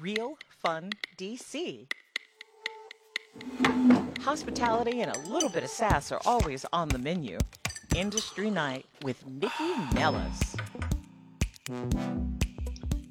Real Fun DC. Hospitality and a little bit of sass are always on the menu. Industry Night with Nycci Nellis.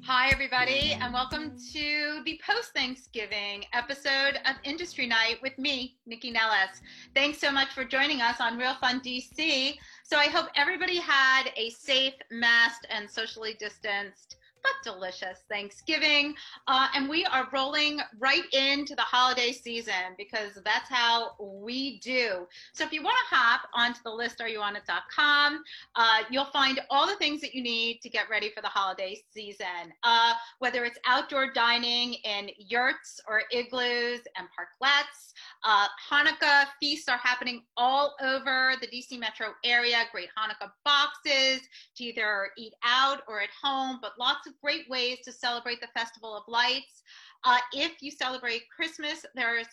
Hi, everybody, and welcome to the post Thanksgiving episode of Industry Night with me, Nycci Nellis. Thanks so much for joining us on Real Fun DC. So, I hope everybody had a safe, masked, and socially distanced delicious Thanksgiving. Uh, and we are rolling right into the holiday season because that's how we do. So if you want to hop onto the listareyounit.com, uh, you'll find all the things that you need to get ready for the holiday season. Uh, whether it's outdoor dining in yurts or igloos and parklets, uh, Hanukkah feasts are happening all over the DC metro area. Great Hanukkah boxes to either eat out or at home, but lots of great ways to celebrate the Festival of Lights. Uh, if you celebrate Christmas, there's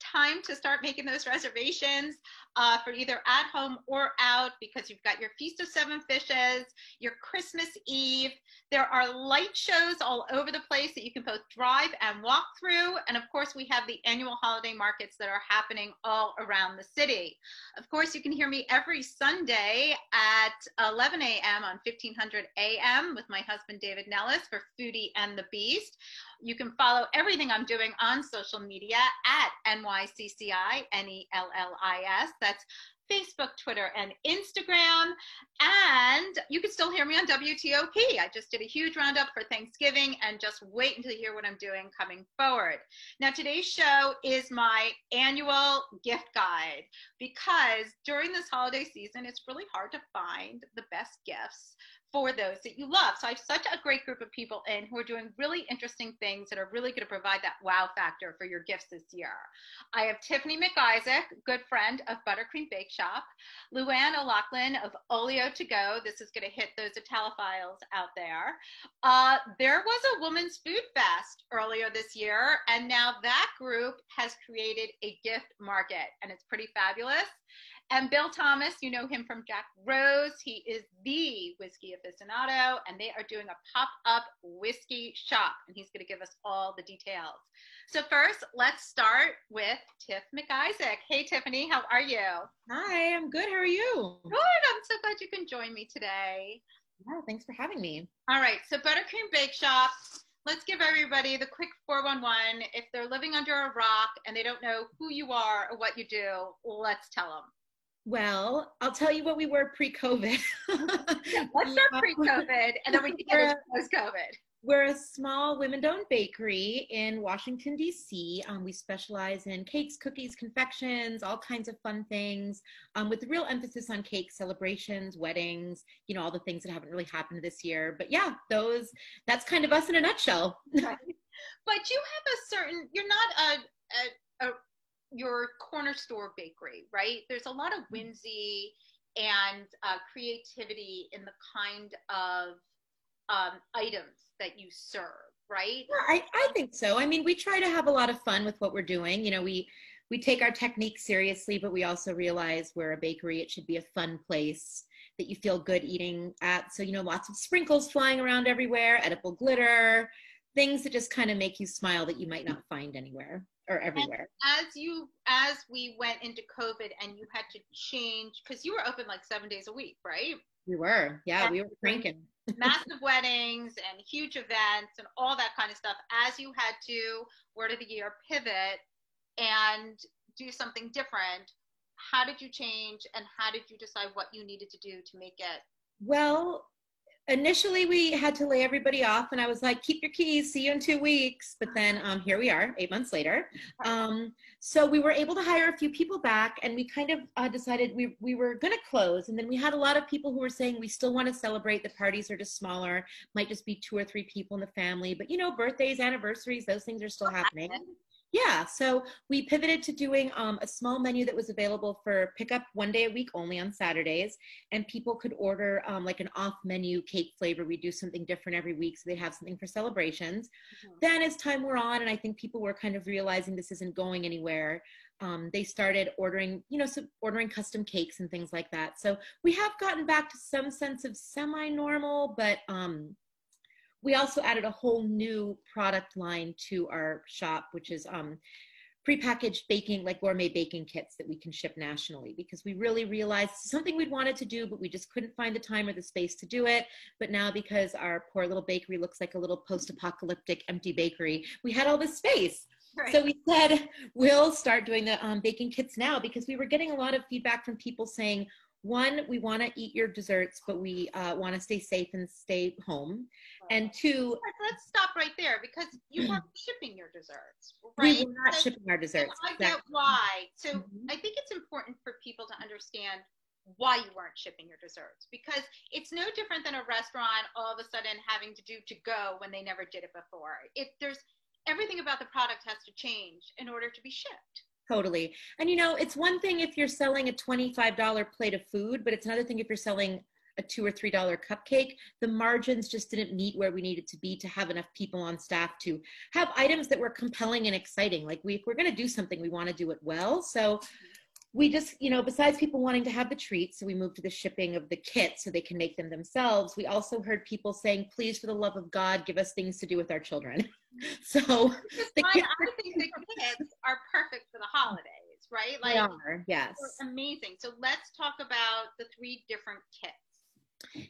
time to start making those reservations uh, for either at home or out because you've got your Feast of Seven Fishes, your Christmas Eve. There are light shows all over the place that you can both drive and walk through. And of course, we have the annual holiday markets that are happening all around the city. Of course, you can hear me every Sunday at 11 a.m. on 1500 a.m. with my husband, David Nellis, for Foodie and the Beast. You can follow everything I'm doing on social media at NYCCI, N E L L I S. That's Facebook, Twitter, and Instagram. And you can still hear me on WTOP. I just did a huge roundup for Thanksgiving and just wait until you hear what I'm doing coming forward. Now, today's show is my annual gift guide because during this holiday season, it's really hard to find the best gifts for those that you love. So I have such a great group of people in who are doing really interesting things that are really going to provide that wow factor for your gifts this year. I have Tiffany McIsaac, good friend of Buttercream Bake Shop, Luann O'Loughlin of Olio to Go. This is going to hit those Italophiles out there. Uh, there was a Women's Food Fest earlier this year, and now that group has created a gift market, and it's pretty fabulous. And Bill Thomas, you know him from Jack Rose. He is the whiskey aficionado, and they are doing a pop up whiskey shop, and he's going to give us all the details. So, first, let's start with Tiff McIsaac. Hey, Tiffany, how are you? Hi, I'm good. How are you? Good. I'm so glad you can join me today. Yeah, thanks for having me. All right. So, Buttercream Bake Shop. Let's give everybody the quick 411. If they're living under a rock and they don't know who you are or what you do, let's tell them. Well, I'll tell you what we were pre-COVID. Let's start pre-COVID, and then we can get into post-COVID. We're a small women-owned bakery in Washington D.C. Um, we specialize in cakes, cookies, confections, all kinds of fun things, um, with real emphasis on cake celebrations, weddings, you know, all the things that haven't really happened this year. But yeah, those that's kind of us in a nutshell. Right. But you have a certain. You're not a, a, a your corner store bakery, right? There's a lot of mm-hmm. whimsy and uh, creativity in the kind of um, items that you serve, right? Yeah, I, I think so. I mean, we try to have a lot of fun with what we're doing. You know, we we take our technique seriously, but we also realize we're a bakery. It should be a fun place that you feel good eating at. So, you know, lots of sprinkles flying around everywhere, edible glitter, things that just kind of make you smile that you might not find anywhere or everywhere. And as you as we went into COVID and you had to change because you were open like seven days a week, right? We were, yeah, and we were cranking. massive weddings and huge events and all that kind of stuff. As you had to word of the year pivot and do something different, how did you change and how did you decide what you needed to do to make it? Well, initially we had to lay everybody off and i was like keep your keys see you in two weeks. But then um, here we are eight months later. Um, so we were able to hire a few people back and we kind of uh, decided we, we were going to close. And then we had a lot of people who were saying we still want to celebrate. The parties are just smaller. Might just be two or three people in the family. But you know birthdays anniversaries those things are still happening yeah, so we pivoted to doing um, a small menu that was available for pickup one day a week only on Saturdays, and people could order um, like an off menu cake flavor. We do something different every week, so they have something for celebrations. Mm-hmm. Then, as time wore on, and I think people were kind of realizing this isn't going anywhere, um, they started ordering, you know, some, ordering custom cakes and things like that. So we have gotten back to some sense of semi-normal, but um, we also added a whole new product line to our shop, which is um, prepackaged baking, like gourmet baking kits that we can ship nationally because we really realized something we'd wanted to do, but we just couldn't find the time or the space to do it. But now, because our poor little bakery looks like a little post apocalyptic empty bakery, we had all this space. Right. So we said we'll start doing the um, baking kits now because we were getting a lot of feedback from people saying, one, we want to eat your desserts, but we uh, want to stay safe and stay home. And two, let's stop right there because you weren't shipping your desserts, right? We were not so, shipping our desserts. I exactly. get why. So mm-hmm. I think it's important for people to understand why you weren't shipping your desserts because it's no different than a restaurant all of a sudden having to do to go when they never did it before. If there's everything about the product has to change in order to be shipped. Totally. And you know, it's one thing if you're selling a $25 plate of food, but it's another thing if you're selling a two or three dollar cupcake. The margins just didn't meet where we needed to be to have enough people on staff to have items that were compelling and exciting. Like we, if we're going to do something we want to do it well. So we just, you know, besides people wanting to have the treats, so we moved to the shipping of the kits so they can make them themselves. We also heard people saying, please, for the love of God, give us things to do with our children. so the kids, I think the kids are perfect for the holidays, right? Like, they are, yes. Amazing. So let's talk about the three different kits.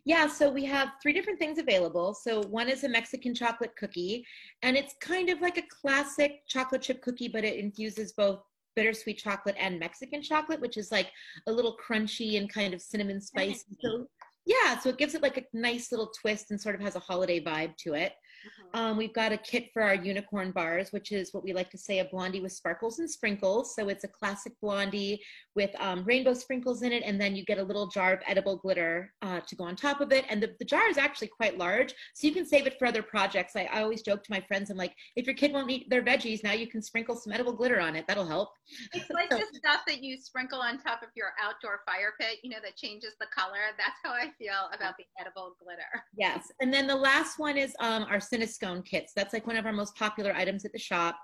Yeah, so we have three different things available. So one is a Mexican chocolate cookie, and it's kind of like a classic chocolate chip cookie, but it infuses both bittersweet chocolate and Mexican chocolate, which is like a little crunchy and kind of cinnamon spice. So yeah, so it gives it like a nice little twist and sort of has a holiday vibe to it. Uh-huh. Um, we've got a kit for our unicorn bars, which is what we like to say a blondie with sparkles and sprinkles. So it's a classic blondie with um, rainbow sprinkles in it, and then you get a little jar of edible glitter uh, to go on top of it. And the, the jar is actually quite large, so you can save it for other projects. I, I always joke to my friends, I'm like, if your kid won't eat their veggies, now you can sprinkle some edible glitter on it. That'll help. It's like the stuff that you sprinkle on top of your outdoor fire pit, you know, that changes the color. That's how I feel about the edible glitter. Yes. And then the last one is um, our Cinnascone kits. That's like one of our most popular items at the shop.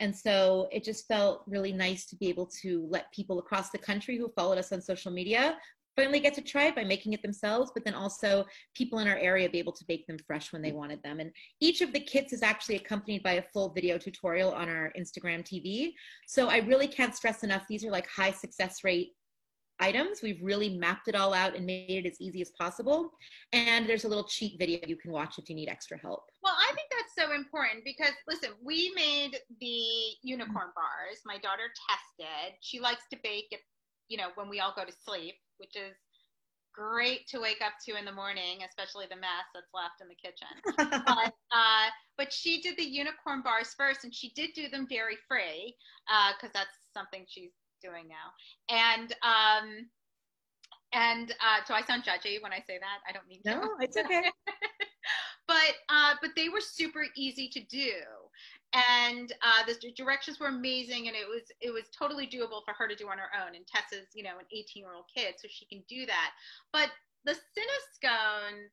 And so it just felt really nice to be able to let people across the country who followed us on social media finally get to try it by making it themselves, but then also people in our area be able to bake them fresh when they wanted them. And each of the kits is actually accompanied by a full video tutorial on our Instagram TV. So I really can't stress enough, these are like high success rate items. We've really mapped it all out and made it as easy as possible. And there's a little cheat video you can watch if you need extra help. Well, I think that's so important because listen, we made the unicorn bars. My daughter tested. She likes to bake it, you know, when we all go to sleep, which is great to wake up to in the morning, especially the mess that's left in the kitchen. but, uh, but she did the unicorn bars first, and she did do them dairy free because uh, that's something she's doing now. And um, and uh, so I sound judgy when I say that. I don't mean no, to. it's okay. but uh, but they were super easy to do, and uh, the directions were amazing, and it was it was totally doable for her to do on her own. And Tessa's you know an 18 year old kid, so she can do that. But the Cinnascone,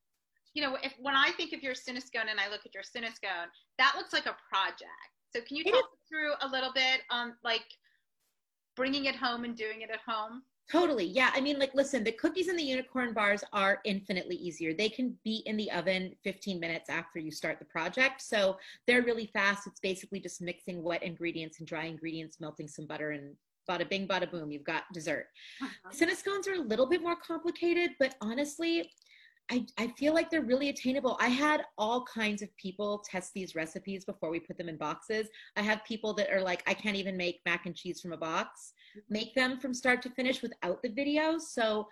you know, if when I think of your Cinnascone and I look at your Cinnascone, that looks like a project. So can you talk through a little bit on like bringing it home and doing it at home? Totally. Yeah. I mean, like, listen, the cookies and the unicorn bars are infinitely easier. They can be in the oven 15 minutes after you start the project. So they're really fast. It's basically just mixing wet ingredients and dry ingredients, melting some butter, and bada bing, bada boom, you've got dessert. Uh-huh. Cinnascones are a little bit more complicated, but honestly, I, I feel like they're really attainable. I had all kinds of people test these recipes before we put them in boxes. I have people that are like, I can't even make mac and cheese from a box, make them from start to finish without the videos. So,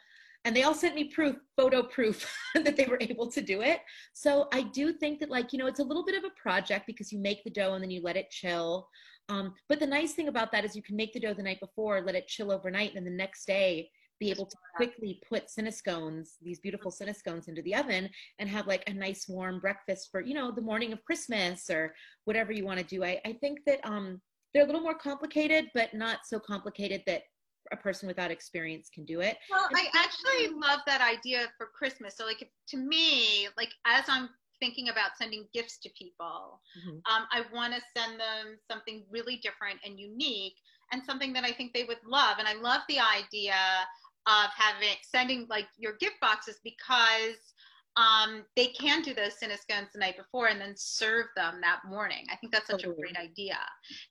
and they all sent me proof, photo proof that they were able to do it. So I do think that, like, you know, it's a little bit of a project because you make the dough and then you let it chill. Um, but the nice thing about that is you can make the dough the night before, let it chill overnight, and then the next day be able to quickly put cinnascones, these beautiful cinnascones into the oven and have like a nice warm breakfast for, you know, the morning of Christmas or whatever you want to do. I, I think that um, they're a little more complicated, but not so complicated that a person without experience can do it. Well, I actually love that idea for Christmas. So like to me, like as I'm thinking about sending gifts to people, mm-hmm. um, I want to send them something really different and unique and something that I think they would love. And I love the idea of having sending like your gift boxes because um, they can do those cinnamon scones the night before and then serve them that morning. I think that's such a great idea.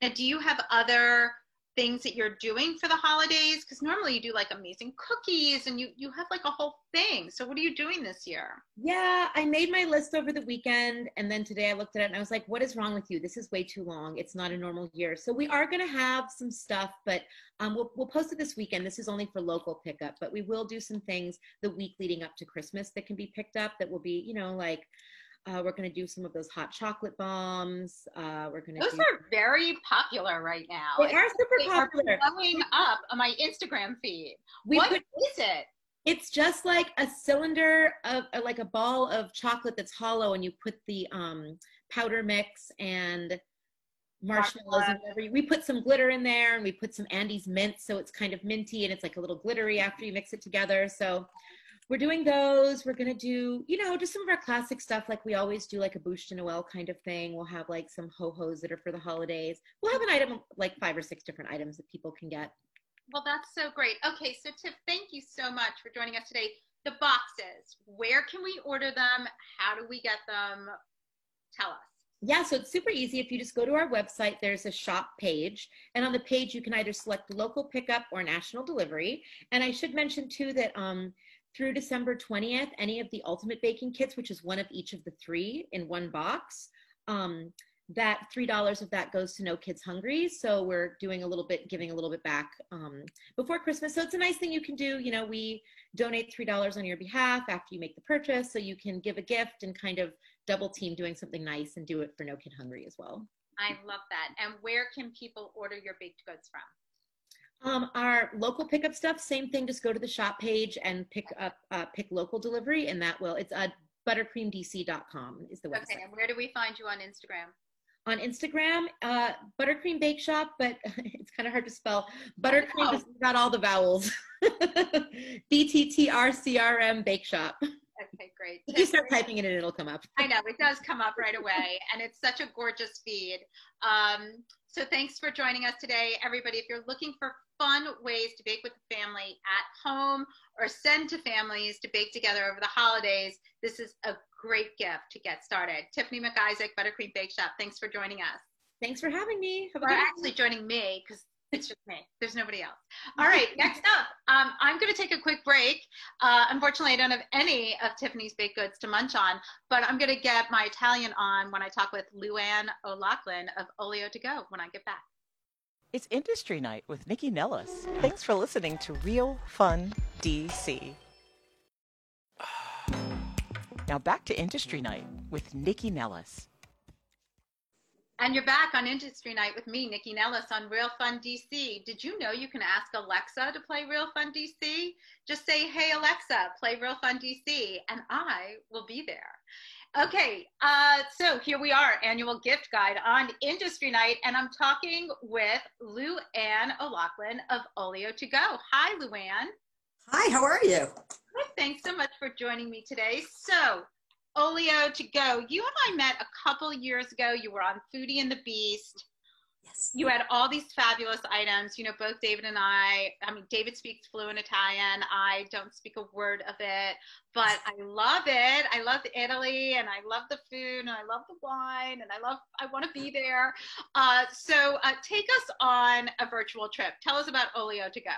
Now, do you have other things that you're doing for the holidays? Because normally you do like amazing cookies and you you have like a whole thing. So what are you doing this year? Yeah, I made my list over the weekend and then today I looked at it and I was like, what is wrong with you? This is way too long. It's not a normal year. So we are going to have some stuff, but um, we'll, we'll post it this weekend. This is only for local pickup, but we will do some things the week leading up to Christmas that can be picked up that will be, you know, like uh, we're going to do some of those hot chocolate bombs. Uh, we're going to Those do. are very popular right now. they are super They are popular. blowing up on my Instagram feed. We What put is it? It's just like a cylinder of uh, like a ball of chocolate that's hollow, and you put the um, powder mix and marshmallows and whatever. We put some glitter in there, and we put some Andes mint, so it's kind of minty and it's like a little glittery after you mix it together. So we're doing those. We're gonna do, you know, just some of our classic stuff, like we always do, like a bûche de Noel kind of thing. We'll have like some ho hos that are for the holidays. We'll have an item like five or six different items that people can get. Well, that's so great. Okay, so Tiff, thank you so much for joining us today. The boxes, where can we order them? How do we get them? Tell us. Yeah, so it's super easy. If you just go to our website, there's a shop page. And on the page, you can either select local pickup or national delivery. And I should mention too that um, through December 20th, any of the ultimate baking kits, which is one of each of the three in one box, um, that $3 of that goes to No Kids Hungry. So we're doing a little bit, giving a little bit back um, before Christmas. So it's a nice thing you can do. You know, we donate $3 on your behalf after you make the purchase. So you can give a gift and kind of double team doing something nice and do it for No Kid Hungry as well. I love that. And where can people order your baked goods from? Um, our local pickup stuff, same thing. Just go to the shop page and pick up, uh, pick local delivery, and that will. It's uh, buttercreamdc.com is the website. Okay, and where do we find you on Instagram? On Instagram, uh, Buttercream Bake Shop, but it's kind of hard to spell. Buttercream Oh. has got all the vowels. B T T R C R M Bake Shop. Okay, great. If you start typing it in, it'll come up. I know it does come up right away, and it's such a gorgeous feed. Um, so thanks for joining us today, everybody. If you're looking for fun ways to bake with the family at home or send to families to bake together over the holidays, this is a great gift to get started. Tiffany McIsaac, Buttercream Bake Shop. Thanks for joining us. Thanks for having me. Have Or actually joining me because it's just me. There's nobody else. All right, next up, um, I'm going to take a quick break. Uh, unfortunately, I don't have any of Tiffany's baked goods to munch on, but I'm going to get my Italian on when I talk with Luann O'Loughlin of Olio to Go when I get back. It's Industry Night with Nycci Nellis. Thanks for listening to Real Fun DC. Now back to Industry Night with Nycci Nellis. And you're back on Industry Night with me, Nycci Nellis, on Real Fun DC. Did you know you can ask Alexa to play Real Fun DC? Just say, hey, Alexa, play Real Fun DC, and I will be there. Okay, uh, so here we are, annual gift guide on Industry Night, and I'm talking with Lou Ann O'Loughlin of Olio to Go. Hi, Lou Ann. Hi, how are you? Good, Thanks so much for joining me today. So, Olio to Go, you and I met a couple years ago. You were on Foodie and the Beast. Yes. You had all these fabulous items. You know, both David and I, I mean, David speaks fluent Italian. I don't speak a word of it, but I love it. I love Italy and I love the food and I love the wine and I love, I want to be there. Uh, so, uh, take us on a virtual trip. Tell us about Olio to Go.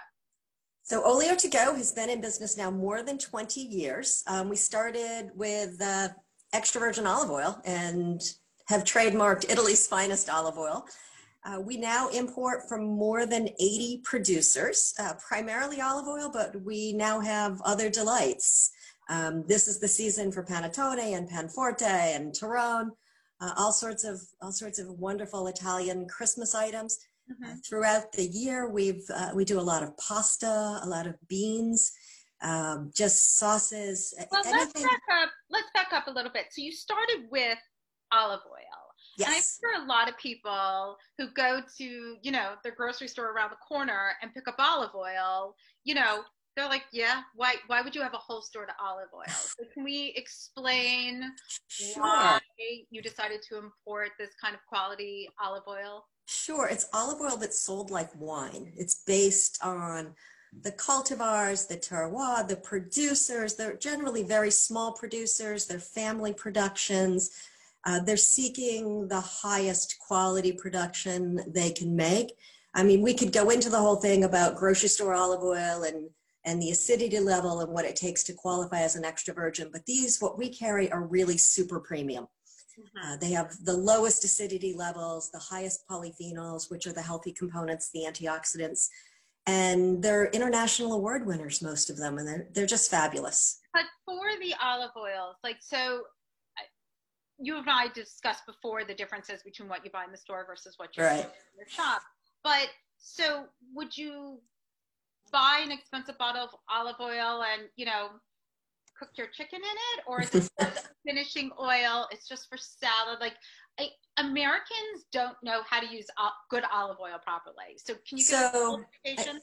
So Olio to Go has been in business now more than 20 years. Um, we started with uh, extra virgin olive oil and have trademarked Italy's finest olive oil. Uh, we now import from more than 80 producers, uh, primarily olive oil, but we now have other delights. Um, this is the season for panettone and panforte and torrone, uh, all sorts of all sorts of wonderful Italian Christmas items. Uh, throughout the year, we've uh, we do a lot of pasta, a lot of beans, um, just sauces, Well, let's back up. Let's back up a little bit. So you started with olive oil. And I Yes, hear a lot of people who go to, you know, their grocery store around the corner and pick up olive oil, you know, they're like, yeah, why why would you have a whole store to olive oil? So can we explain sure, why you decided to import this kind of quality olive oil? Sure. It's olive oil that's sold like wine. It's based on the cultivars, the terroir, the producers. They're generally very small producers. They're family productions. Uh, they're seeking the highest quality production they can make. I mean, we could go into the whole thing about grocery store olive oil and and the acidity level and what it takes to qualify as an extra virgin. But these, what we carry, are really super premium. Uh, they have the lowest acidity levels, the highest polyphenols, which are the healthy components, the antioxidants, and they're international award winners, most of them, and they're, they're just fabulous. But for the olive oils, like so, you and I discussed before the differences between what you buy in the store versus what you right. in your shop. But so, would you buy an expensive bottle of olive oil and you know cook your chicken in it, or is it finishing oil? It's just for salad. Like I, Americans don't know how to use good olive oil properly. So can you give so, I,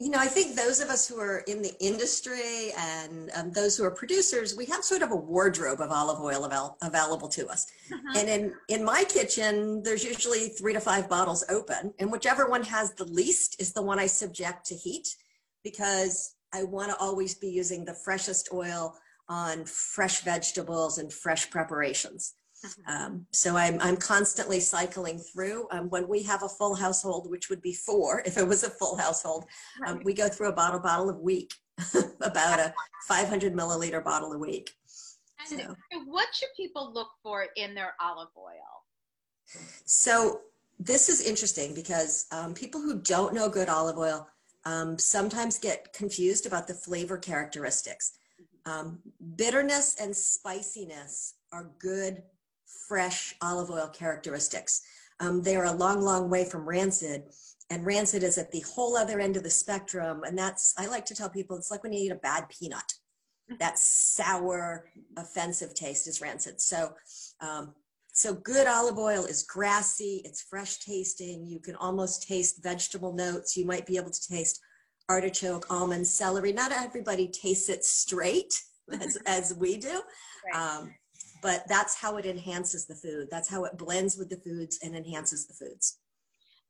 you know, I think those of us who are in the industry and um, those who are producers, we have sort of a wardrobe of olive oil avail- available to us. Uh-huh. And in, in my kitchen, there's usually three to five bottles open, and whichever one has the least is the one I subject to heat because I want to always be using the freshest oil on fresh vegetables and fresh preparations. Mm-hmm. Um, so I'm, I'm constantly cycling through. Um, when we have a full household, which would be four if it was a full household, um, we go through a bottle bottle a week, about a 500 milliliter bottle a week. And so. what should people look for in their olive oil? So this is interesting because um, people who don't know good olive oil um, sometimes get confused about the flavor characteristics. Um, bitterness and spiciness are good, fresh olive oil characteristics. Um, they are a long, long way from rancid. And rancid is at the whole other end of the spectrum. And that's, I like to tell people, it's like when you eat a bad peanut. That sour, offensive taste is rancid. So, um, so good olive oil is grassy, it's fresh tasting. You can almost taste vegetable notes. You might be able to taste artichoke, almond, celery. Not everybody tastes it straight as, as we do. Right. Um, but that's how it enhances the food. That's how it blends with the foods and enhances the foods.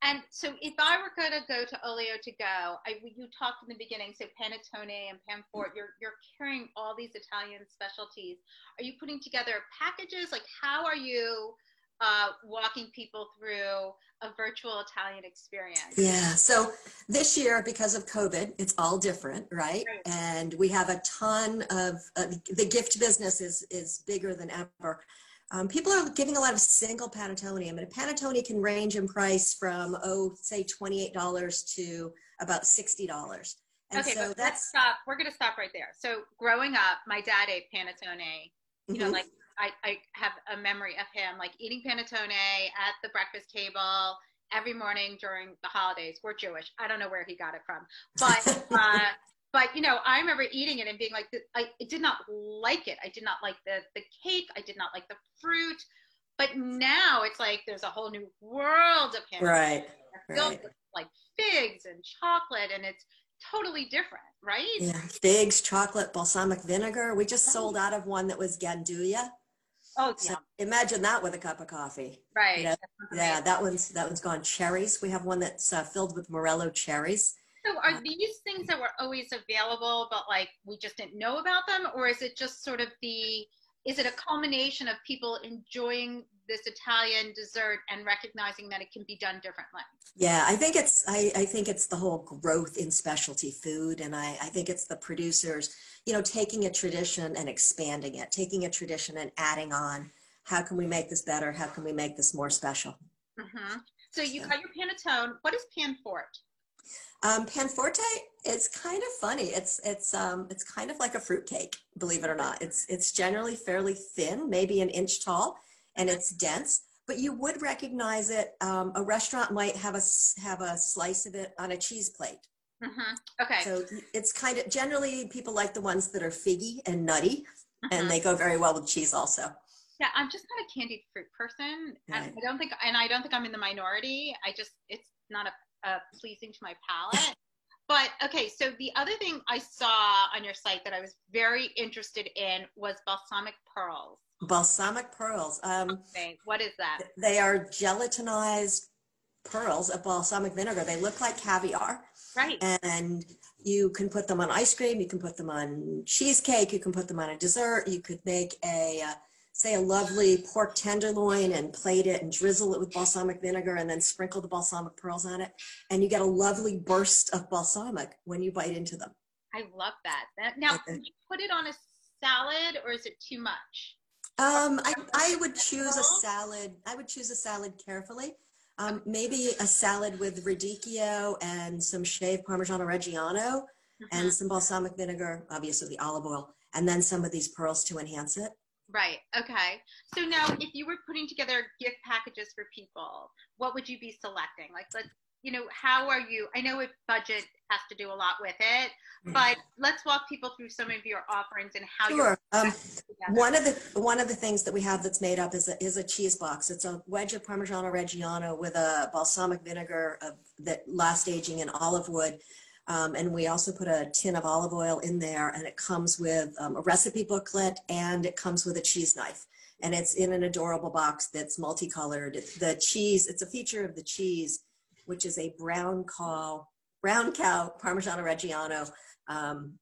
And so, if I were going to go to Olio to go, I, you talked in the beginning, so panettone and panforte, you're you're carrying all these Italian specialties. Are you putting together packages? Like, how are you uh, walking people through a virtual Italian experience? Yeah. So this year, because of COVID, it's all different, right? right. And we have a ton of uh, the gift business is is bigger than ever. Um, people are giving a lot of single panettone. I mean, a panettone can range in price from oh, say twenty eight dollars to about sixty dollars. okay, so but let's stop. We're going to stop right there. So, growing up, my dad ate panettone. You mm-hmm. know, like I, I have a memory of him like eating panettone at the breakfast table every morning during the holidays. We're Jewish. I don't know where he got it from, but uh, but you know, I remember eating it and being like, I, did not like it. I did not like the the cake. I did not like the fruit. But now it's like there's a whole new world of panettone. Right. Right. like figs and chocolate, and it's totally different, right? Yeah, figs, chocolate, balsamic vinegar. We just sold out of one that was gianduia. Oh, yeah. So imagine that with a cup of coffee. Right. You know? Yeah, that one's that one's gone. Cherries. We have one that's uh, filled with morello cherries. So are these things that were always available, but like we just didn't know about them, or is it just sort of the? Is it a culmination of people enjoying this Italian dessert and recognizing that it can be done differently? Yeah, I think it's I, I think it's the whole growth in specialty food, and I, I think it's the producers you know, taking a tradition and expanding it, taking a tradition and adding on. How can we make this better? How can we make this more special? Mm-hmm. So you got your panettone. What is panforte? Um, panforte is kind of funny. It's it's um, it's kind of like a fruit cake, believe it or not. It's it's generally fairly thin, maybe an inch tall, and it's dense. But you would recognize it. Um, a restaurant might have a have a slice of it on a cheese plate. Mm-hmm. Okay. So it's kind of generally people like the ones that are figgy and nutty, mm-hmm. and they go very well with cheese also. Yeah, I'm just not a candied fruit person, right. and I don't think, and I don't think I'm in the minority. I just, it's not a, a pleasing to my palate. but okay, so the other thing I saw on your site that I was very interested in was balsamic pearls. Balsamic pearls. Um, okay, what is that? They are gelatinized pearls of balsamic vinegar. They look like caviar. Right. And You can put them on ice cream. You can put them on cheesecake. You can put them on a dessert. You could make a, uh, say, a lovely pork tenderloin and plate it and drizzle it with balsamic vinegar and then sprinkle the balsamic pearls on it. And you get a lovely burst of balsamic when you bite into them. I love that. that now, Okay. you put it on a salad or is it too much? Um, I, I would choose a salad. I would choose a salad carefully. Um, maybe a salad with radicchio and some shaved Parmigiano Reggiano and some balsamic vinegar, obviously the olive oil, and then some of these pearls to enhance it. Right. Okay. So now, if you were putting together gift packages for people, what would you be selecting? Like, let's, you know, how are you? I know if budget has to do a lot with it, Mm. but let's walk people through some of your offerings and how you're Sure. Um, putting it together. one of the one of the things that we have that's made up is a, is a cheese box. It's a wedge of Parmigiano Reggiano with a balsamic vinegar of that last aging in olive wood. Um, and we also put a tin of olive oil in there, and it comes with um, a recipe booklet and it comes with a cheese knife. And it's in an adorable box that's multicolored. The cheese, it's a feature of the cheese, which is a brown cow, brown cow Parmigiano Reggiano. Um,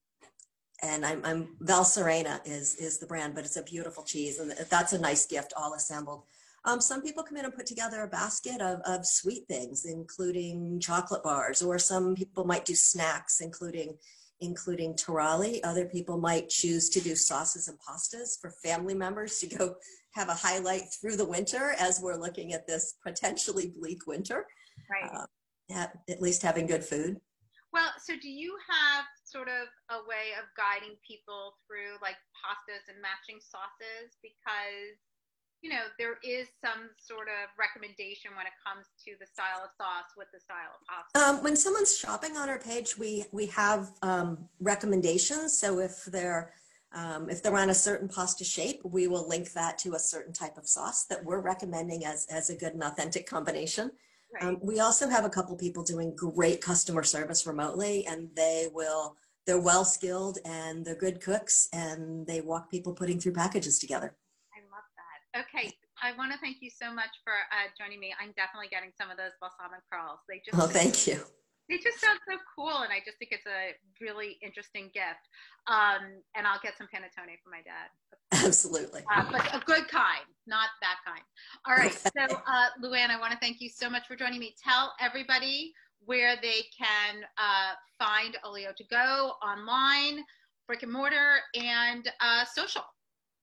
and I'm, I'm Val Serena is is the brand, but it's a beautiful cheese, and that's a nice gift, all assembled. Um, some people come in and put together a basket of, of sweet things, including chocolate bars, or some people might do snacks, including including taralli. Other people might choose to do sauces and pastas for family members to go have a highlight through the winter as we're looking at this potentially bleak winter. right. Uh, at, at least having good food. Well, so do you have sort of a way of guiding people through like pastas and matching sauces? Because, you know, there is some sort of recommendation when it comes to the style of sauce with the style of pasta. Um, when someone's shopping on our page, we we have um, recommendations. So if they're um, if they're on a certain pasta shape, we will link that to a certain type of sauce that we're recommending as as a good and authentic combination. right. Um, we also have a couple people doing great customer service remotely, and they will they're well skilled and they're good cooks, and they walk people putting through packages together. I love that. Okay. I want to thank you so much for uh, joining me. I'm definitely getting some of those balsamic pearls. They just Oh, thank you. they just sound so cool, and I just think it's a really interesting gift. Um, and I'll get some panettone for my dad. Absolutely. uh, but a good kind, not that kind. All right. Okay. So, uh, Luann, I want to thank you so much for joining me. Tell everybody where they can uh, find Olio to go online, brick and mortar, and uh, social.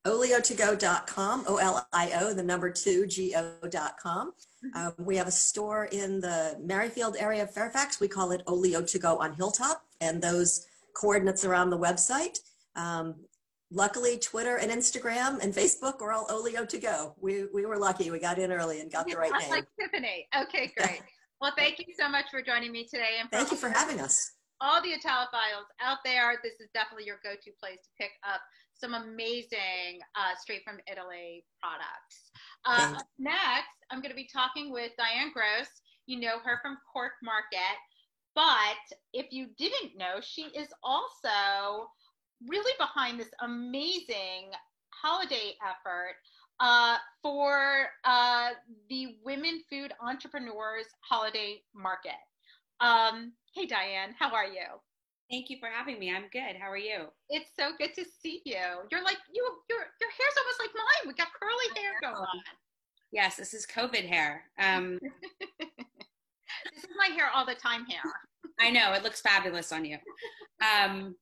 olio2go.com, O-L-I-O, the number two, G-O.com. Um, we have a store in the Merrifield area of Fairfax. We call it Olio to Go on Hilltop, and those coordinates are on the website. Um, luckily, Twitter and Instagram and Facebook are all Olio to Go. We, we were lucky. We got in early and got the right name. Like Tiffany. Okay, great. Well, thank you so much for joining me today. And Thank you for having us. all the Italophiles out there, this is definitely your go-to place to pick up some amazing uh, straight from Italy products. Uh, next, I'm going to be talking with Diane Gross. You know her from Cork Market, but if you didn't know, she is also really behind this amazing holiday effort uh, for uh, the Women Food Entrepreneurs Holiday Market. Um, hey, Diane, how are you? Thank you for having me. I'm good. How are you? It's so good to see you. You're like you. Your your hair's almost like mine. We got curly hair going on. Yes, this is COVID hair. Um, This is my hair all the time hair. I know it looks fabulous on you. Um,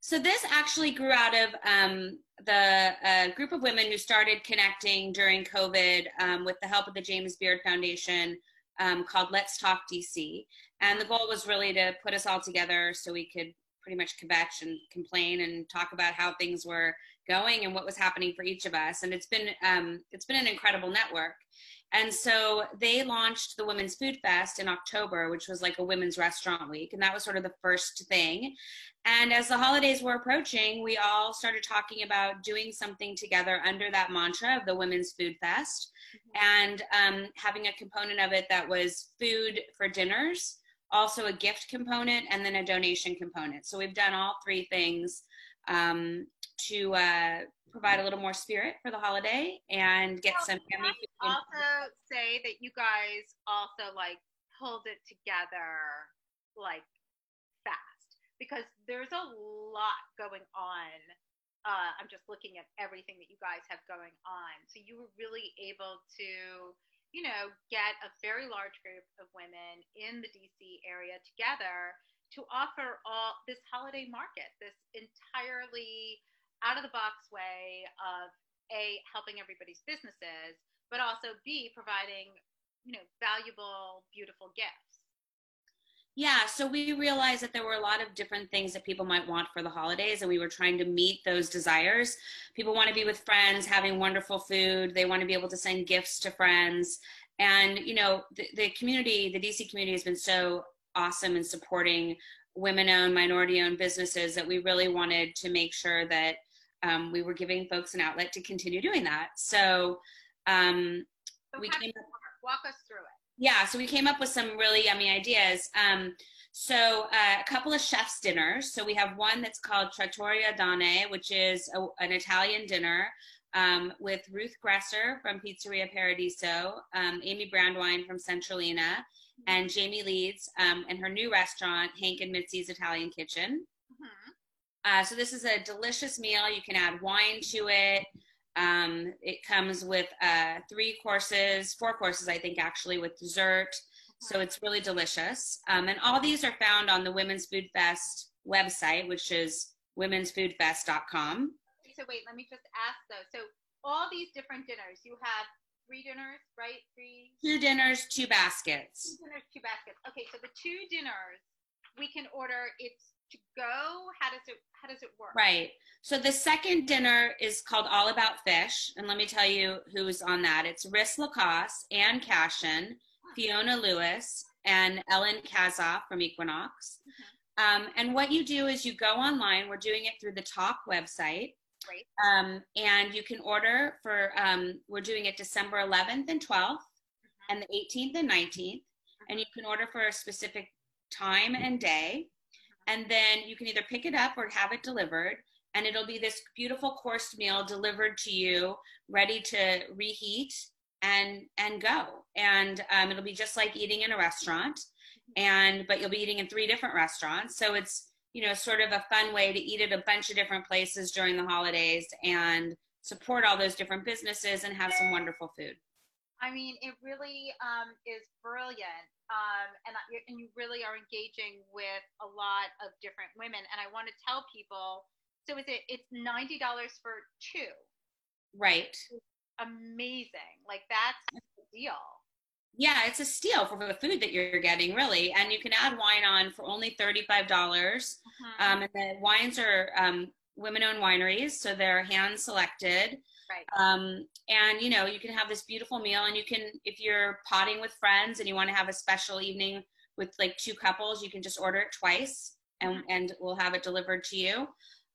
so this actually grew out of um, the uh, group of women who started connecting during COVID um, with the help of the James Beard Foundation um, called Let's Talk DC. And the goal was really to put us all together so we could pretty much kvetch and complain and talk about how things were going and what was happening for each of us. And it's been um, it's been an incredible network. And so they launched the Women's Food Fest in October, which was like a women's restaurant week. And that was sort of the first thing. And as the holidays were approaching, we all started talking about doing something together under that mantra of the Women's Food Fest and um, having a component of it that was food for dinners, also a gift component, and then a donation component. So we've done all three things um, to uh, provide a little more spirit for the holiday and get some Can I also say that you guys also like pulled it together like fast. because there's a lot going on. Uh, I'm just looking at everything that you guys have going on. So you were really able to, you know, get a very large group of women in the DC area together to offer all this holiday market, this entirely out of the box way of a helping everybody's businesses, but also b providing, you know, valuable, beautiful gifts. Yeah, so we realized that there were a lot of different things that people might want for the holidays, and we were trying to meet those desires. People want to be with friends, having wonderful food. They want to be able to send gifts to friends. And, you know, the, the community, the DC community has been so awesome in supporting women owned, minority owned businesses that we really wanted to make sure that um, we were giving folks an outlet to continue doing that. So, um, So we came walk us through it. Yeah so we came up with some really yummy ideas um, so uh, a couple of chef's dinners so we have one that's called trattoria dane which is a, an italian dinner um, with ruth gresser from pizzeria paradiso um, amy brandwein from centrolina and jamie leeds um, and her new restaurant hank and mitzi's italian kitchen Mhm. uh, so this is a delicious meal. You can add wine to it. Um, it comes with uh, three courses, four courses, I think, actually, with dessert. So it's really delicious. Um, and all these are found on the Women's Food Fest website, which is womensfoodfest.com. So wait, let me just ask though. So all these different dinners, you have three dinners, right? Three Two dinners, two baskets. two dinners, two baskets. Okay, so the two dinners we can order. It's to go. How does it? How does it work? Right. So the second dinner is called All About Fish. And let me tell you who's on that. It's Ris Lacoste, Ann Cashion, Fiona Lewis, and Ellen Kassoff from Equinox. Um, and what you do is you go online. We're doing it through the Talk website. Great. Um, and you can order for, um, we're doing it December 11th and 12th, and the 18th and 19th. And you can order for a specific time and day. And then you can either pick it up or have it delivered. And it'll be this beautiful course meal delivered to you, ready to reheat and and go. And um, it'll be just like eating in a restaurant. And but you'll be eating in three different restaurants. So it's you know sort of a fun way to eat at a bunch of different places during the holidays and support all those different businesses and have some wonderful food. I mean, it really um, is brilliant, um, and and you really are engaging with a lot of different women. And I want to tell people. So is it? It's ninety dollars for two. Right. Amazing! Like that's a deal. Yeah, it's a steal for the food that you're getting, really. And you can add wine on for only $35. Mhm. Um, and the wines are um, women owned wineries, so they're hand selected. Right. Um, and you know, you can have this beautiful meal, and you can, if you're potting with friends and you want to have a special evening with like two couples, you can just order it twice, and and we'll have it delivered to you.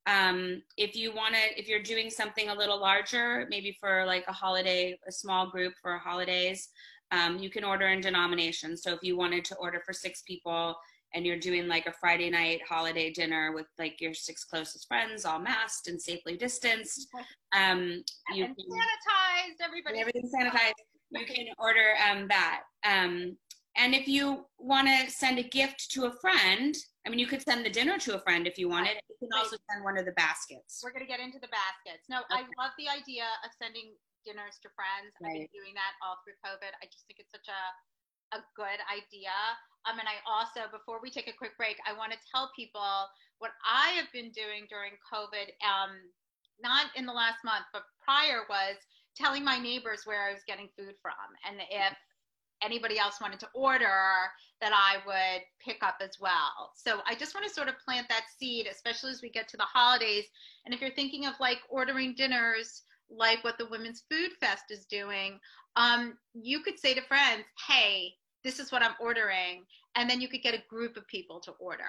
Um, if you want to, if you're doing something a little larger, maybe for like a holiday, a small group for holidays, um, you can order in denominations. So if you wanted to order for six people and you're doing like a Friday night holiday dinner with like your six closest friends, all masked and safely distanced, um, you and can sanitized. Everybody. and everything's sanitized. You can order um, that. Um, and if you want to send a gift to a friend, I mean, you could send the dinner to a friend if you wanted. You can also send one of the baskets. We're going to get into the baskets. No, I love the idea of sending dinners to friends. I've been doing that all through COVID. I just think it's such a a good idea. Um, and I also, before we take a quick break, I want to tell people what I have been doing during COVID. Um, not in the last month, but prior was telling my neighbors where I was getting food from, and if anybody else wanted to order that I would pick up as well. So I just want to sort of plant that seed, especially as we get to the holidays. And if you're thinking of like ordering dinners, like what the Women's Food Fest is doing, um, you could say to friends, hey, this is what I'm ordering. And then you could get a group of people to order.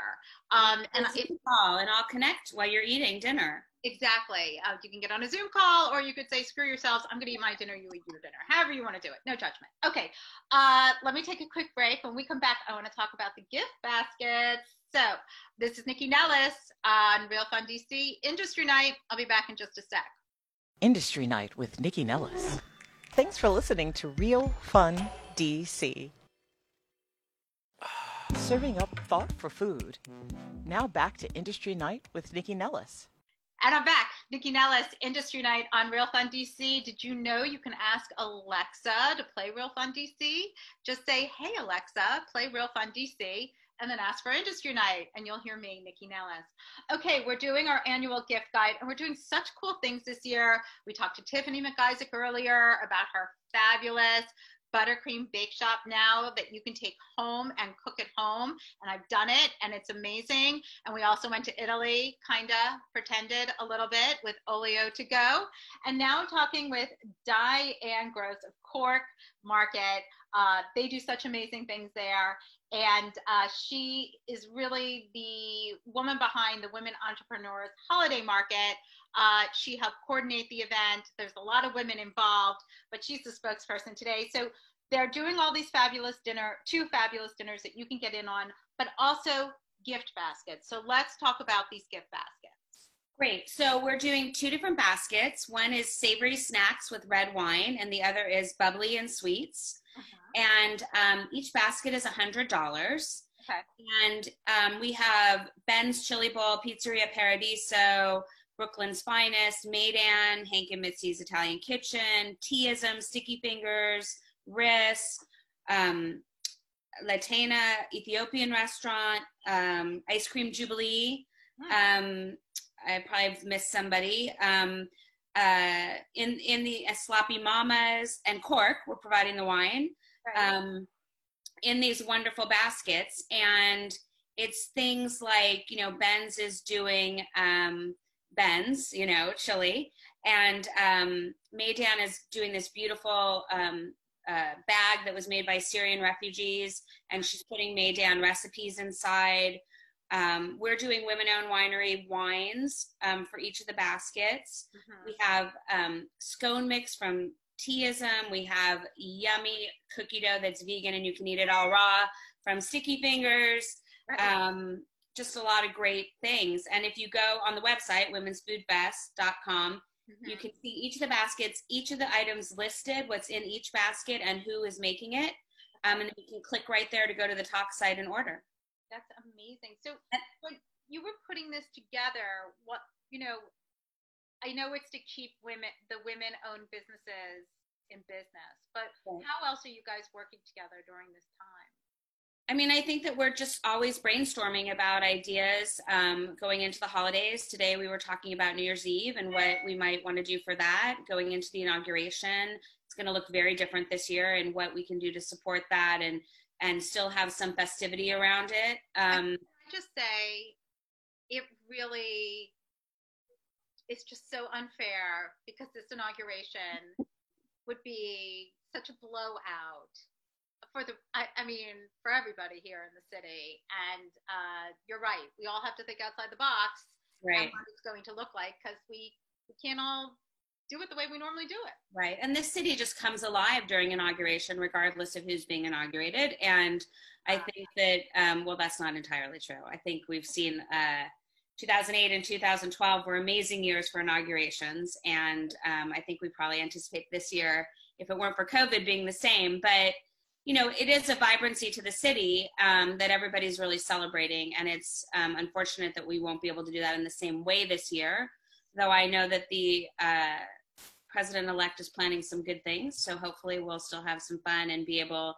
Um, and It's if, call, and I'll connect while you're eating dinner. exactly, uh, you can get on a Zoom call, or you could say, screw yourselves, I'm going to eat my dinner, you eat your dinner. However you want to do it, no judgment. Okay, uh, let me take a quick break. When we come back, I want to talk about the gift baskets. So this is Nycci Nellis on Real Fun DC Industry Night. I'll be back in just a sec. Industry Night with Nycci Nellis. Thanks for listening to Real Fun DC. Serving up thought for food. Now back to Industry Night with Nycci Nellis. And I'm back. Nycci Nellis, Industry Night on Real Fun DC. Did you know you can ask Alexa to play Real Fun DC? Just say, hey, Alexa, play Real Fun DC, and then ask for Industry Night, and you'll hear me, Nycci Nellis. Okay, we're doing our annual gift guide, and we're doing such cool things this year. We talked to Tiffany McIsaac earlier about her fabulous buttercream bake shop now that you can take home and cook at home. And I've done it and it's amazing. And we also went to Italy, kind of pretended a little bit with Olio to go. And now I'm talking with Diane Gross of Cork Market. Uh, they do such amazing things there. And uh, she is really the woman behind the Women Entrepreneurs Holiday Market. Uh, she helped coordinate the event. There's a lot of women involved, but she's the spokesperson today. So they're doing all these fabulous dinner, two fabulous dinners that you can get in on, but also gift baskets. So let's talk about these gift baskets. Great. So we're doing two different baskets. One is savory snacks with red wine, and the other is bubbly and sweets. Uh-huh. And um, each basket is $100. Okay. And um, we have Ben's Chili Bowl, Pizzeria Paradiso, Brooklyn's Finest, Maydan, Hank and Mitzi's Italian Kitchen, Teaism, Sticky Fingers, Ris, um, Letena Ethiopian Restaurant, um, Ice Cream Jubilee. Um, I probably missed somebody. Um, uh, in in the uh, Sloppy Mamas and Cork, we're providing the wine Right. um, in these wonderful baskets, and it's things like you know Ben's is doing um, Ben's, you know, chili, and um, Maydan is doing this beautiful um, uh, bag that was made by Syrian refugees, and she's putting Maydan recipes inside. Um, we're doing women-owned winery wines um, for each of the baskets. Mhm. We have um, scone mix from Teaism. We have yummy cookie dough that's vegan and you can eat it all raw from Sticky Fingers. Right. Just a lot of great things. And if you go on the website, womensfoodfest.com, Mhm. you can see each of the baskets, each of the items listed, what's in each basket, and who is making it. Um, and you can click right there to go to the Tock site and order. That's amazing. So when you were putting this together, what you know, I know it's to keep women, the women-owned businesses in business, but how else are you guys working together during this time? I mean, I think that we're just always brainstorming about ideas um, going into the holidays. Today, we were talking about New Year's Eve and what we might want to do for that going into the inauguration. It's going to look very different this year, and what we can do to support that and and still have some festivity around it. Um, I just say it really is just so unfair because this inauguration would be such a blowout for the I, I mean for everybody here in the city and uh, you're right we all have to think outside the box right. what it's going to look like because we, we can't all do it the way we normally do it Right. And this city just comes alive during inauguration, regardless of who's being inaugurated. And I think that, um, well, that's not entirely true. I think we've seen uh, 2008 and 2012 were amazing years for inaugurations. And um, I think we probably anticipate this year, if it weren't for COVID, being the same. But, you know, it is a vibrancy to the city um, that everybody's really celebrating. And it's um, unfortunate that we won't be able to do that in the same way this year. Though I know that the uh, president elect is planning some good things. So hopefully we'll still have some fun and be able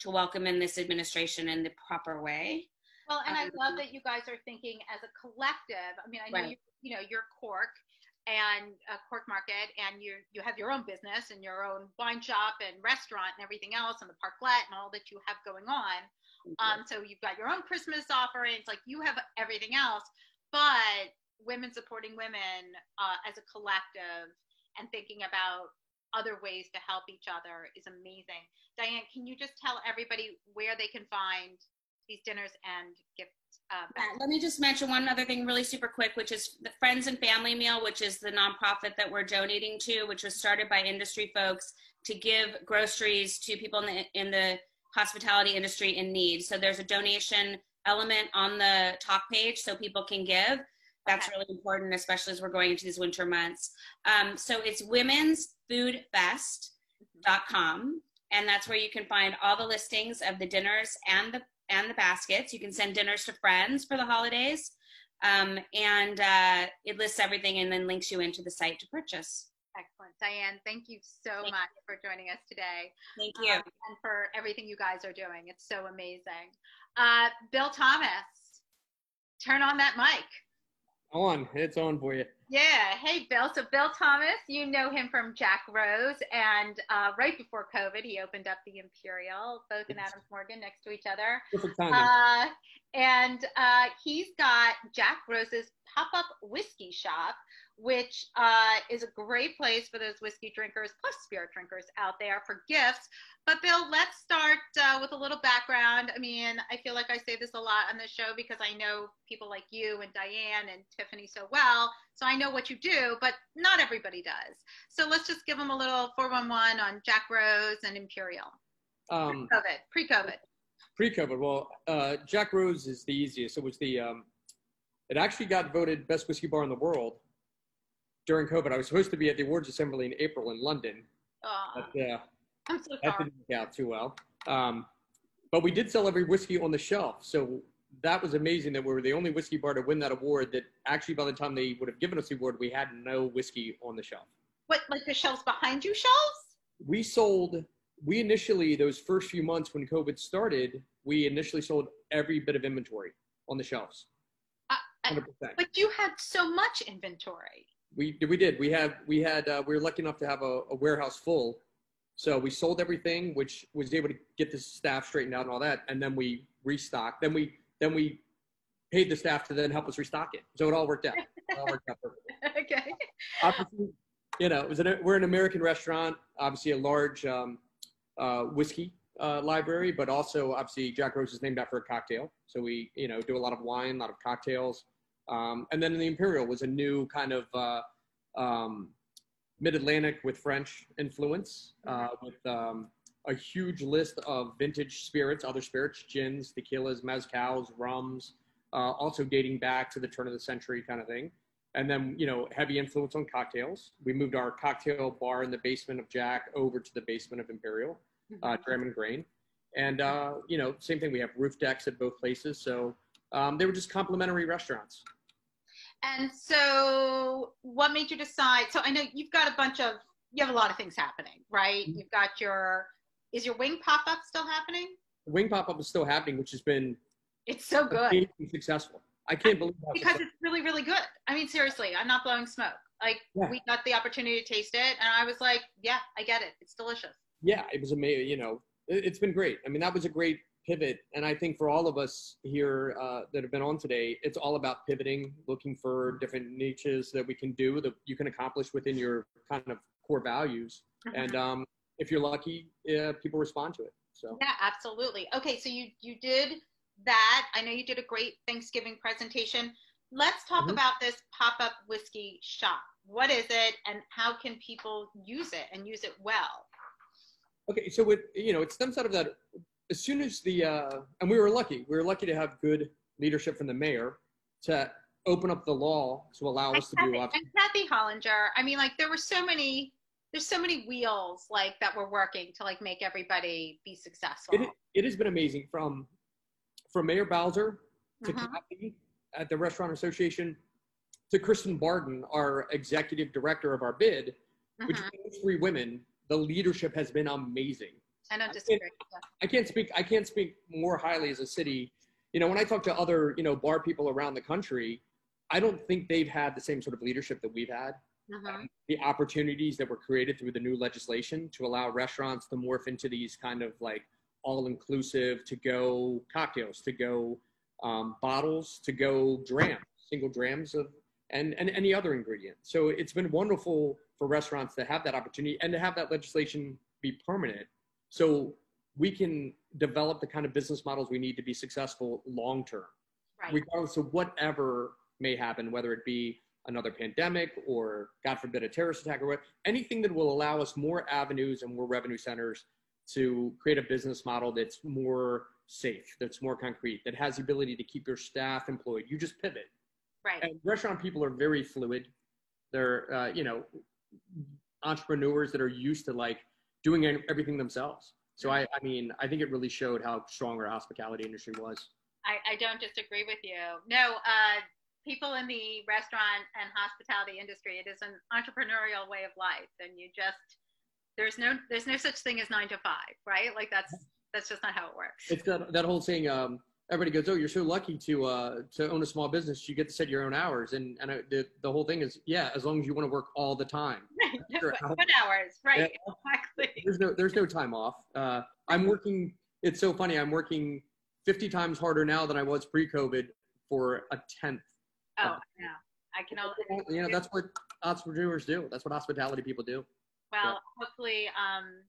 to welcome in this administration in the proper way. well and i Um, love that you guys are thinking as a collective i mean i know Right. you, you know you're cork and uh, cork market and you you have your own business and your own wine shop and restaurant and everything else and the parklet and all that you have going on Um, so you've got your own Christmas offerings, like you have everything else, but women supporting women uh, as a collective and thinking about other ways to help each other is amazing. Diane, can you just tell everybody where they can find these dinners and gift Yeah, let me just mention one other thing really super quick, which is the Friends and Family Meal, which is the nonprofit that we're donating to, which was started by industry folks to give groceries to people in the, in the hospitality industry in need. So there's a donation element on the Tock page so people can give. That's Okay. really important, especially as we're going into these winter months. Um, so it's womensfoodfest.com, and that's where you can find all the listings of the dinners and the and the baskets. You can send dinners to friends for the holidays. Um, and uh, it lists everything and then links you into the site to purchase. Excellent. Diane, thank you so Thank much for joining us today Thank you. um, and for everything you guys are doing. It's so amazing. Uh, Bill Thomas, turn on that mic. On, it's on for you. Yeah. Hey, Bill. So, Bill Thomas, you know him from Jack Rose. And uh, right before COVID, he opened up the Imperial, both in Adams Morgan next to each other. Perfect timing. Uh, and uh, he's got Jack Rose's pop up whiskey shop, which uh, is a great place for those whiskey drinkers plus spirit drinkers out there for gifts. But, Bill, let's start uh, with a little background. I mean, I feel like I say this a lot on the show because I know people like you and Diane and Tiffany so well. So I know what you do, but not everybody does. So let's just give them a little 411 on Jack Rose and Imperial. Um, COVID, pre COVID. pre-COVID, well, uh, Jack Rose is the easiest. It was the, um, it actually got voted best whiskey bar in the world during COVID. I was supposed to be at the awards assembly in April in London, Oh, but uh, I'm so that didn't work out too well. Um, but we did sell every whiskey on the shelf, so that was amazing that we were the only whiskey bar to win that award. That actually, by the time they would have given us the award, we had no whiskey on the shelf. What, like the shelves behind you shelves? we sold we initially those first few months when covid started we initially sold every bit of inventory on the shelves Uh, uh, 100% but you had so much inventory. We we did we had we had uh, we were lucky enough to have a, a warehouse full so we sold everything which was able to get the staff straightened out and all that and then we restocked then we then we paid the staff to then help us restock it so it all worked out it all worked out perfectly okay. obviously, you know, it was an, we're an American restaurant, obviously a large um, uh, whiskey uh, library, but also obviously Jack Rose is named after a cocktail. So we, you know, do a lot of wine, a lot of cocktails. Um, and then the Imperial was a new kind of uh, um, mid-Atlantic with French influence, uh, with um, a huge list of vintage spirits, other spirits, gins, tequilas, mezcals, rums, uh, also dating back to the turn of the century kind of thing and then you know heavy influence on cocktails. We moved our cocktail bar in the basement of Jack over to the basement of Imperial, uh, Dram and Grain, and uh, you know same thing. We have roof decks at both places, so um, they were just complimentary restaurants. And so, what made you decide? So, I know you've got a bunch of, you have a lot of things happening, right? Mm-hmm. You've got your, is your wing pop up still happening? The Wing pop up is still happening, which has been It's so good successful. I can't believe how because successful- it's really, really good. I mean, seriously, I'm not blowing smoke. Like, Yeah. we got the opportunity to taste it, and I was like, yeah, I get it. It's delicious. yeah, it was amazing. You know, it, it's been great. I mean, that was a great pivot, and I think for all of us here uh, that have been on today, it's all about pivoting, looking for different niches that we can do that you can accomplish within your kind of core values. And um, if you're lucky, uh, people respond to it. So Yeah, absolutely. Okay, so you you did that. I know you did a great Thanksgiving presentation. Let's talk Mhm. about this pop-up whiskey shop. What is it and how can people use it and use it well? Okay, so it you know it stems out of that. As soon as the uh, and we were lucky, we were lucky to have good leadership from the mayor to open up the law to allow us to and, do. Kathy, and Kathy Hollinger. I mean, like there were so many. There's so many wheels like that were working to like make everybody be successful. It, it has been amazing from from Mayor Bowser to Mhm. Kathy at the Restaurant Association to Kristen Barden, our executive director of our bid, which Mhm. is three women. The leadership has been amazing. I don't disagree. I can't speak. I can't speak more highly as a city. You know, when I talk to other you know bar people around the country, I don't think they've had the same sort of leadership that we've had. Mhm. the opportunities that were created through the new legislation to allow restaurants to morph into these kind of like all-inclusive to go cocktails to go um, bottles to go drams single drams of and, and any other ingredient so it's been wonderful for restaurants to have that opportunity and to have that legislation be permanent so we can develop the kind of business models we need to be successful long term Right. regardless of whatever may happen, whether it be another pandemic or, God forbid, a terrorist attack or what, anything that will allow us more avenues and more revenue centers to create a business model that's more safe, that's more concrete, that has the ability to keep your staff employed. You just pivot. Right. And restaurant people are very fluid. They're, uh, you know, entrepreneurs that are used to like doing everything themselves. So I, I mean, I think it really showed how strong our hospitality industry was. I, I don't disagree with you. No, uh, people in the restaurant and hospitality industry, it is an entrepreneurial way of life, and you just there's no there's no such thing as nine to five, right? Like that's that's just not how it works. It's that that whole saying. Um, everybody goes, "Oh, you're so lucky to uh, to own a small business. You get to set your own hours." And and I, the the whole thing is, yeah, as long as you want to work all the time. Sure. What hours, right? Yeah. Exactly. There's no there's no time off. Uh, I'm working. It's so funny. I'm working 50 times harder now than I was pre-COVID for a tenth. Oh, yeah. I can only. You know, that's what entrepreneurs do. That's what hospitality people do. Well, hopefully, um,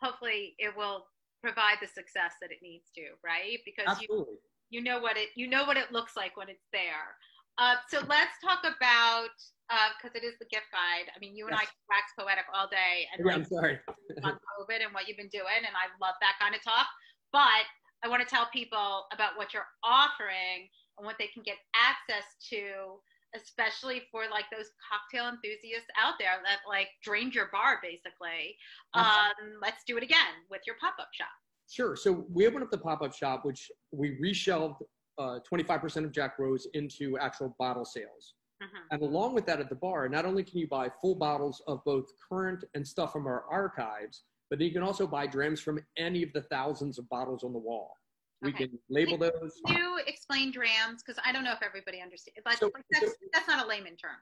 hopefully it will provide the success that it needs to, right? Because you Absolutely. you know what it you know what it looks like when it's there. Uh, so let's talk about because it is the gift guide. I mean, you and I Yes. can wax poetic all day and Yeah, like I'm sorry. on COVID and what you've been doing, and I love that kind of talk. But I want to tell people about what you're offering and what they can get access to, especially for like those cocktail enthusiasts out there that like drained your bar basically. Um, let's do it again with your pop up shop. Sure. So we opened up the pop-up shop, which we reshelved uh, 25% of Jack Rose into actual bottle sales. Mhm. And along with that at the bar, not only can you buy full bottles of both current and stuff from our archives, but then you can also buy drams from any of the thousands of bottles on the wall. We Okay. can label those. Can you explain drams? Because I don't know if everybody understands. Like, So- like that's, that's not a layman term.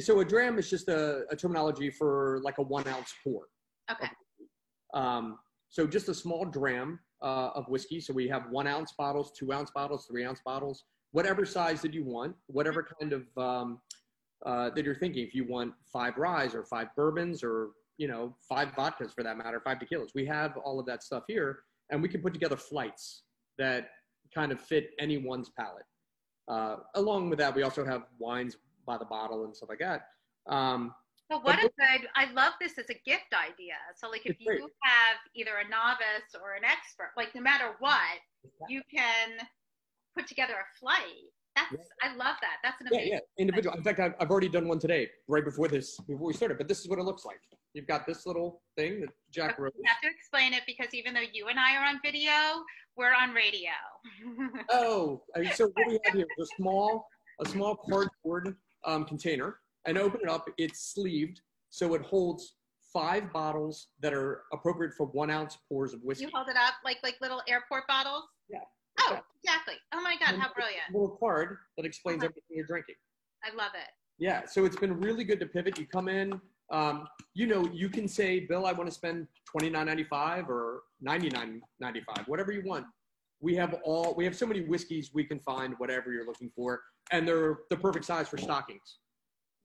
So a dram is just a, a terminology for like a one ounce pour. Okay. Um, so just a small dram uh, of whiskey. So we have one ounce bottles, two ounce bottles, three ounce bottles, whatever size that you want, whatever kind of um, uh, that you're thinking. If you want five ryes or five bourbons or you know five vodkas for that matter, five tequilas, we have all of that stuff here, and we can put together flights that kind of fit anyone's palate. Uh, along with that, we also have wines by the bottle and stuff like that. Um, Well, what But a good, I love this as a gift idea. So, like, if It's great. you have either a novice or an expert, like, no matter what, you can put together a flight. That's, I love that. That's an Yeah, amazing. yeah, individual. In fact, I've, I've already done one today, right before this, before we started. But this is what it looks like. You've got this little thing that Jack wrote. You have to explain it because even though you and I are on video, we're on radio. Oh, so what we have here is a small, a small cardboard um, container, and open it up. It's sleeved, so it holds five bottles that are appropriate for one ounce pours of whiskey. you hold it up like like little airport bottles. Yeah. Oh, exactly. Oh my God, how brilliant! A little card that explains Uh-huh. everything you're drinking. I love it. Yeah, so it's been really good to pivot. You come in, um, you know, you can say, Bill, I want to spend twenty nine ninety five or ninety nine ninety five, whatever you want. We have all we have so many whiskeys we can find whatever you're looking for, and they're the perfect size for stockings.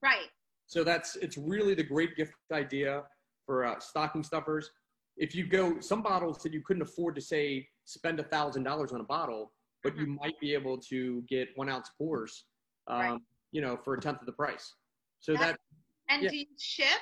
Right. So that's it's really the great gift idea for uh, stocking stuffers. If you go some bottles that you couldn't afford to say spend a thousand dollars on a bottle, but you might be able to get one ounce pours, um, Right. you know, for a tenth of the price. So That's- that And Yeah. do you ship?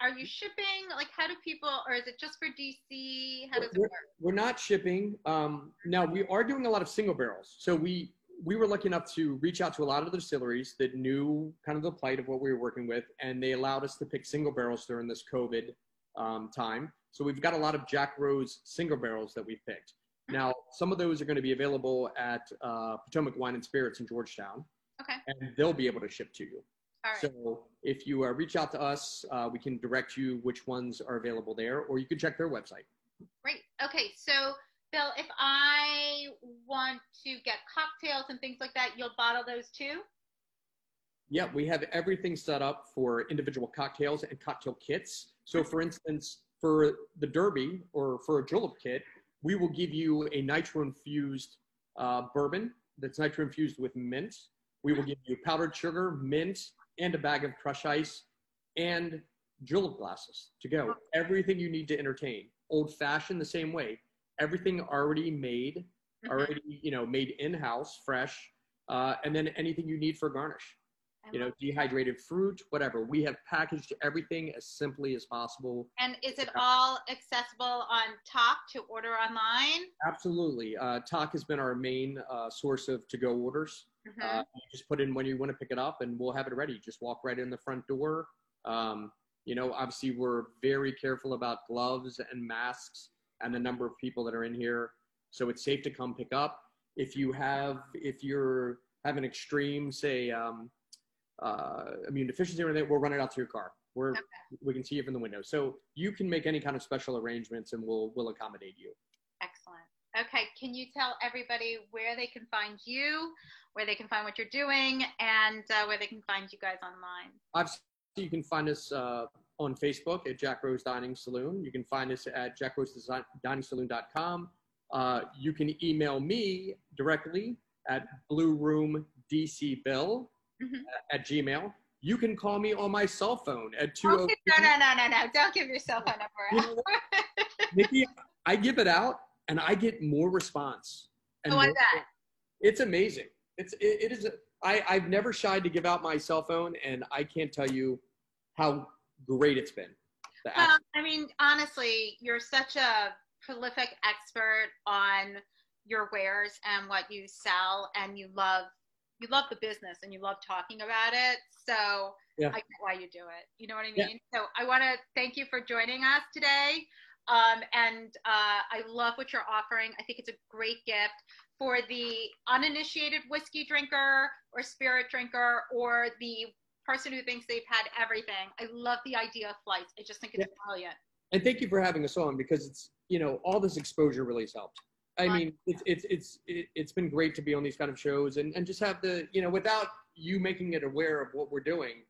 Are you shipping? Like, how do people, or is it just for DC? How does it We're- work? we're not shipping. Um, now we are doing a lot of single barrels. So we we were lucky enough to reach out to a lot of the distilleries that knew kind of the plight of what we were working with, and they allowed us to pick single barrels during this COVID um, time. So we've got a lot of Jack Rose single barrels that we've picked. Now some of those are going to be available at uh, Potomac Wine and Spirits in Georgetown, Okay. and they'll be able to ship to you. All right. So if you uh, reach out to us, uh, we can direct you which ones are available there, or you can check their website. Great. Okay. So, Bill, if I want to get cocktails and things like that, you'll bottle those too? Yeah, we have everything set up for individual cocktails and cocktail kits. So, for instance, for the Derby or for a julep kit, we will give you a nitro infused uh, bourbon that's nitro infused with mint. We will give you powdered sugar, mint, and a bag of crushed ice and julep glasses to go. Everything you need to entertain. Old fashioned, the same way. Everything already made, Mhm. already you know made in house, fresh, uh, and then anything you need for garnish you know, dehydrated fruit, whatever. We have packaged everything as simply as possible. And is it all accessible on Tock to order online? Absolutely. Uh, Tock has been our main uh, source of to go orders. Mhm. Uh, you just put in when you want to pick it up and we'll have it ready. Just walk right in the front door. Um, you know, obviously, we're very careful about gloves and masks. and the number of people that are in here. So it's safe to come pick up. If you have, if you're have an extreme, say, um, uh, immune deficiency or anything, we'll run it out to your car. We're, Okay. we can see you from the window. So you can make any kind of special arrangements and we'll, we'll accommodate you. Excellent. Okay, can you tell everybody where they can find you, where they can find what you're doing, and uh, where they can find you guys online? Obviously, you can find us uh, on Facebook at Jack Rose Dining Saloon. You can find us at jackrosediningsaloon.com. Uh, you can email me directly at blueroomdcbill Mhm. at gmail. You can call me on my cell phone at Okay, 202. no, no, no, no, no. Don't give your cell phone number out. Nycci, I give it out and I get more response. And Oh, more- bet. It's amazing. It's it, it is. I I've never shied to give out my cell phone, and I can't tell you how great it's been. Well, I mean, honestly, you're such a prolific expert on your wares and what you sell, and you love you love the business and you love talking about it. So Yeah. I get why you do it. You know what I Yeah. mean? So I want to thank you for joining us today. Um, and uh, I love what you're offering. I think it's a great gift for the uninitiated whiskey drinker or spirit drinker or the person who thinks they've had everything. I love the idea of flights. I just think it's brilliant. and thank you for having us on because it's you know all this exposure really has helped. I mean, it's it's it's it, it's been great to be on these kind of shows and and just have the you know without you making it aware of what we're doing,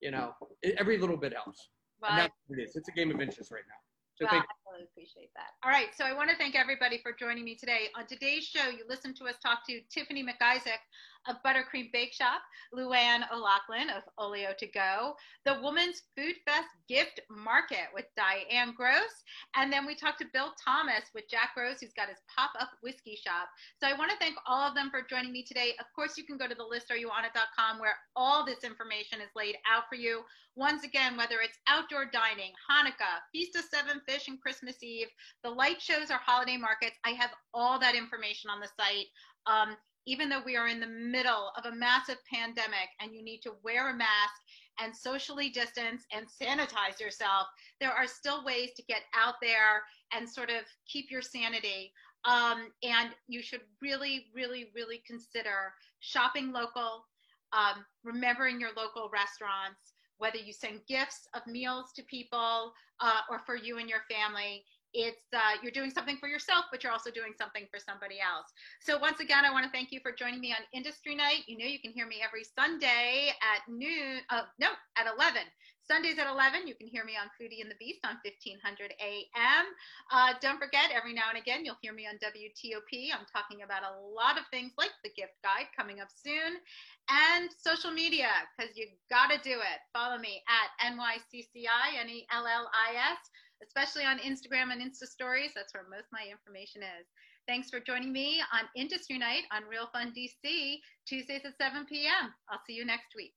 you know, every little bit helps. And that's what it is. It's a game of inches right now. So well, thank I really appreciate that. All right, so I want to thank everybody for joining me today. On today's show, you listened to us talk to Tiffany McIsaac of Buttercream Bake Shop, Luann O'Loughlin of Olio to Go, the Women's Food Fest Gift Market with Diane Gross, and then we talked to Bill Thomas with Jack Rose, who's got his pop-up whiskey shop. So I want to thank all of them for joining me today. Of course, you can go to the listareyouonit.com where all this information is laid out for you. Once again, whether it's outdoor dining, Hanukkah, Feast of Seven Fish, and Christmas Eve, the light shows or holiday markets, I have all that information on the site. Um, even though we are in the middle of a massive pandemic and you need to wear a mask and socially distance and sanitize yourself, there are still ways to get out there and sort of keep your sanity. Um, and you should really, really, really consider shopping local, um, remembering your local restaurants, whether you send gifts of meals to people uh, or for you and your family. It's uh, you're doing something for yourself, but you're also doing something for somebody else. So once again, I want to thank you for joining me on Industry Night. You know you can hear me every Sunday at noon. Uh, no, at 11. Sundays at 11, you can hear me on Foodie and the Beast on 1500 AM. Uh, don't forget, every now and again, you'll hear me on WTOP. I'm talking about a lot of things like the gift guide coming up soon and social media because you got to do it. Follow me at NYCCI, N E L L I S, especially on Instagram and Insta Stories. That's where most of my information is. Thanks for joining me on Industry Night on Real Fun DC, Tuesdays at 7 p.m. I'll see you next week.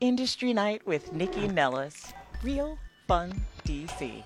Industry Night with Nycci Nellis. Real Fun DC.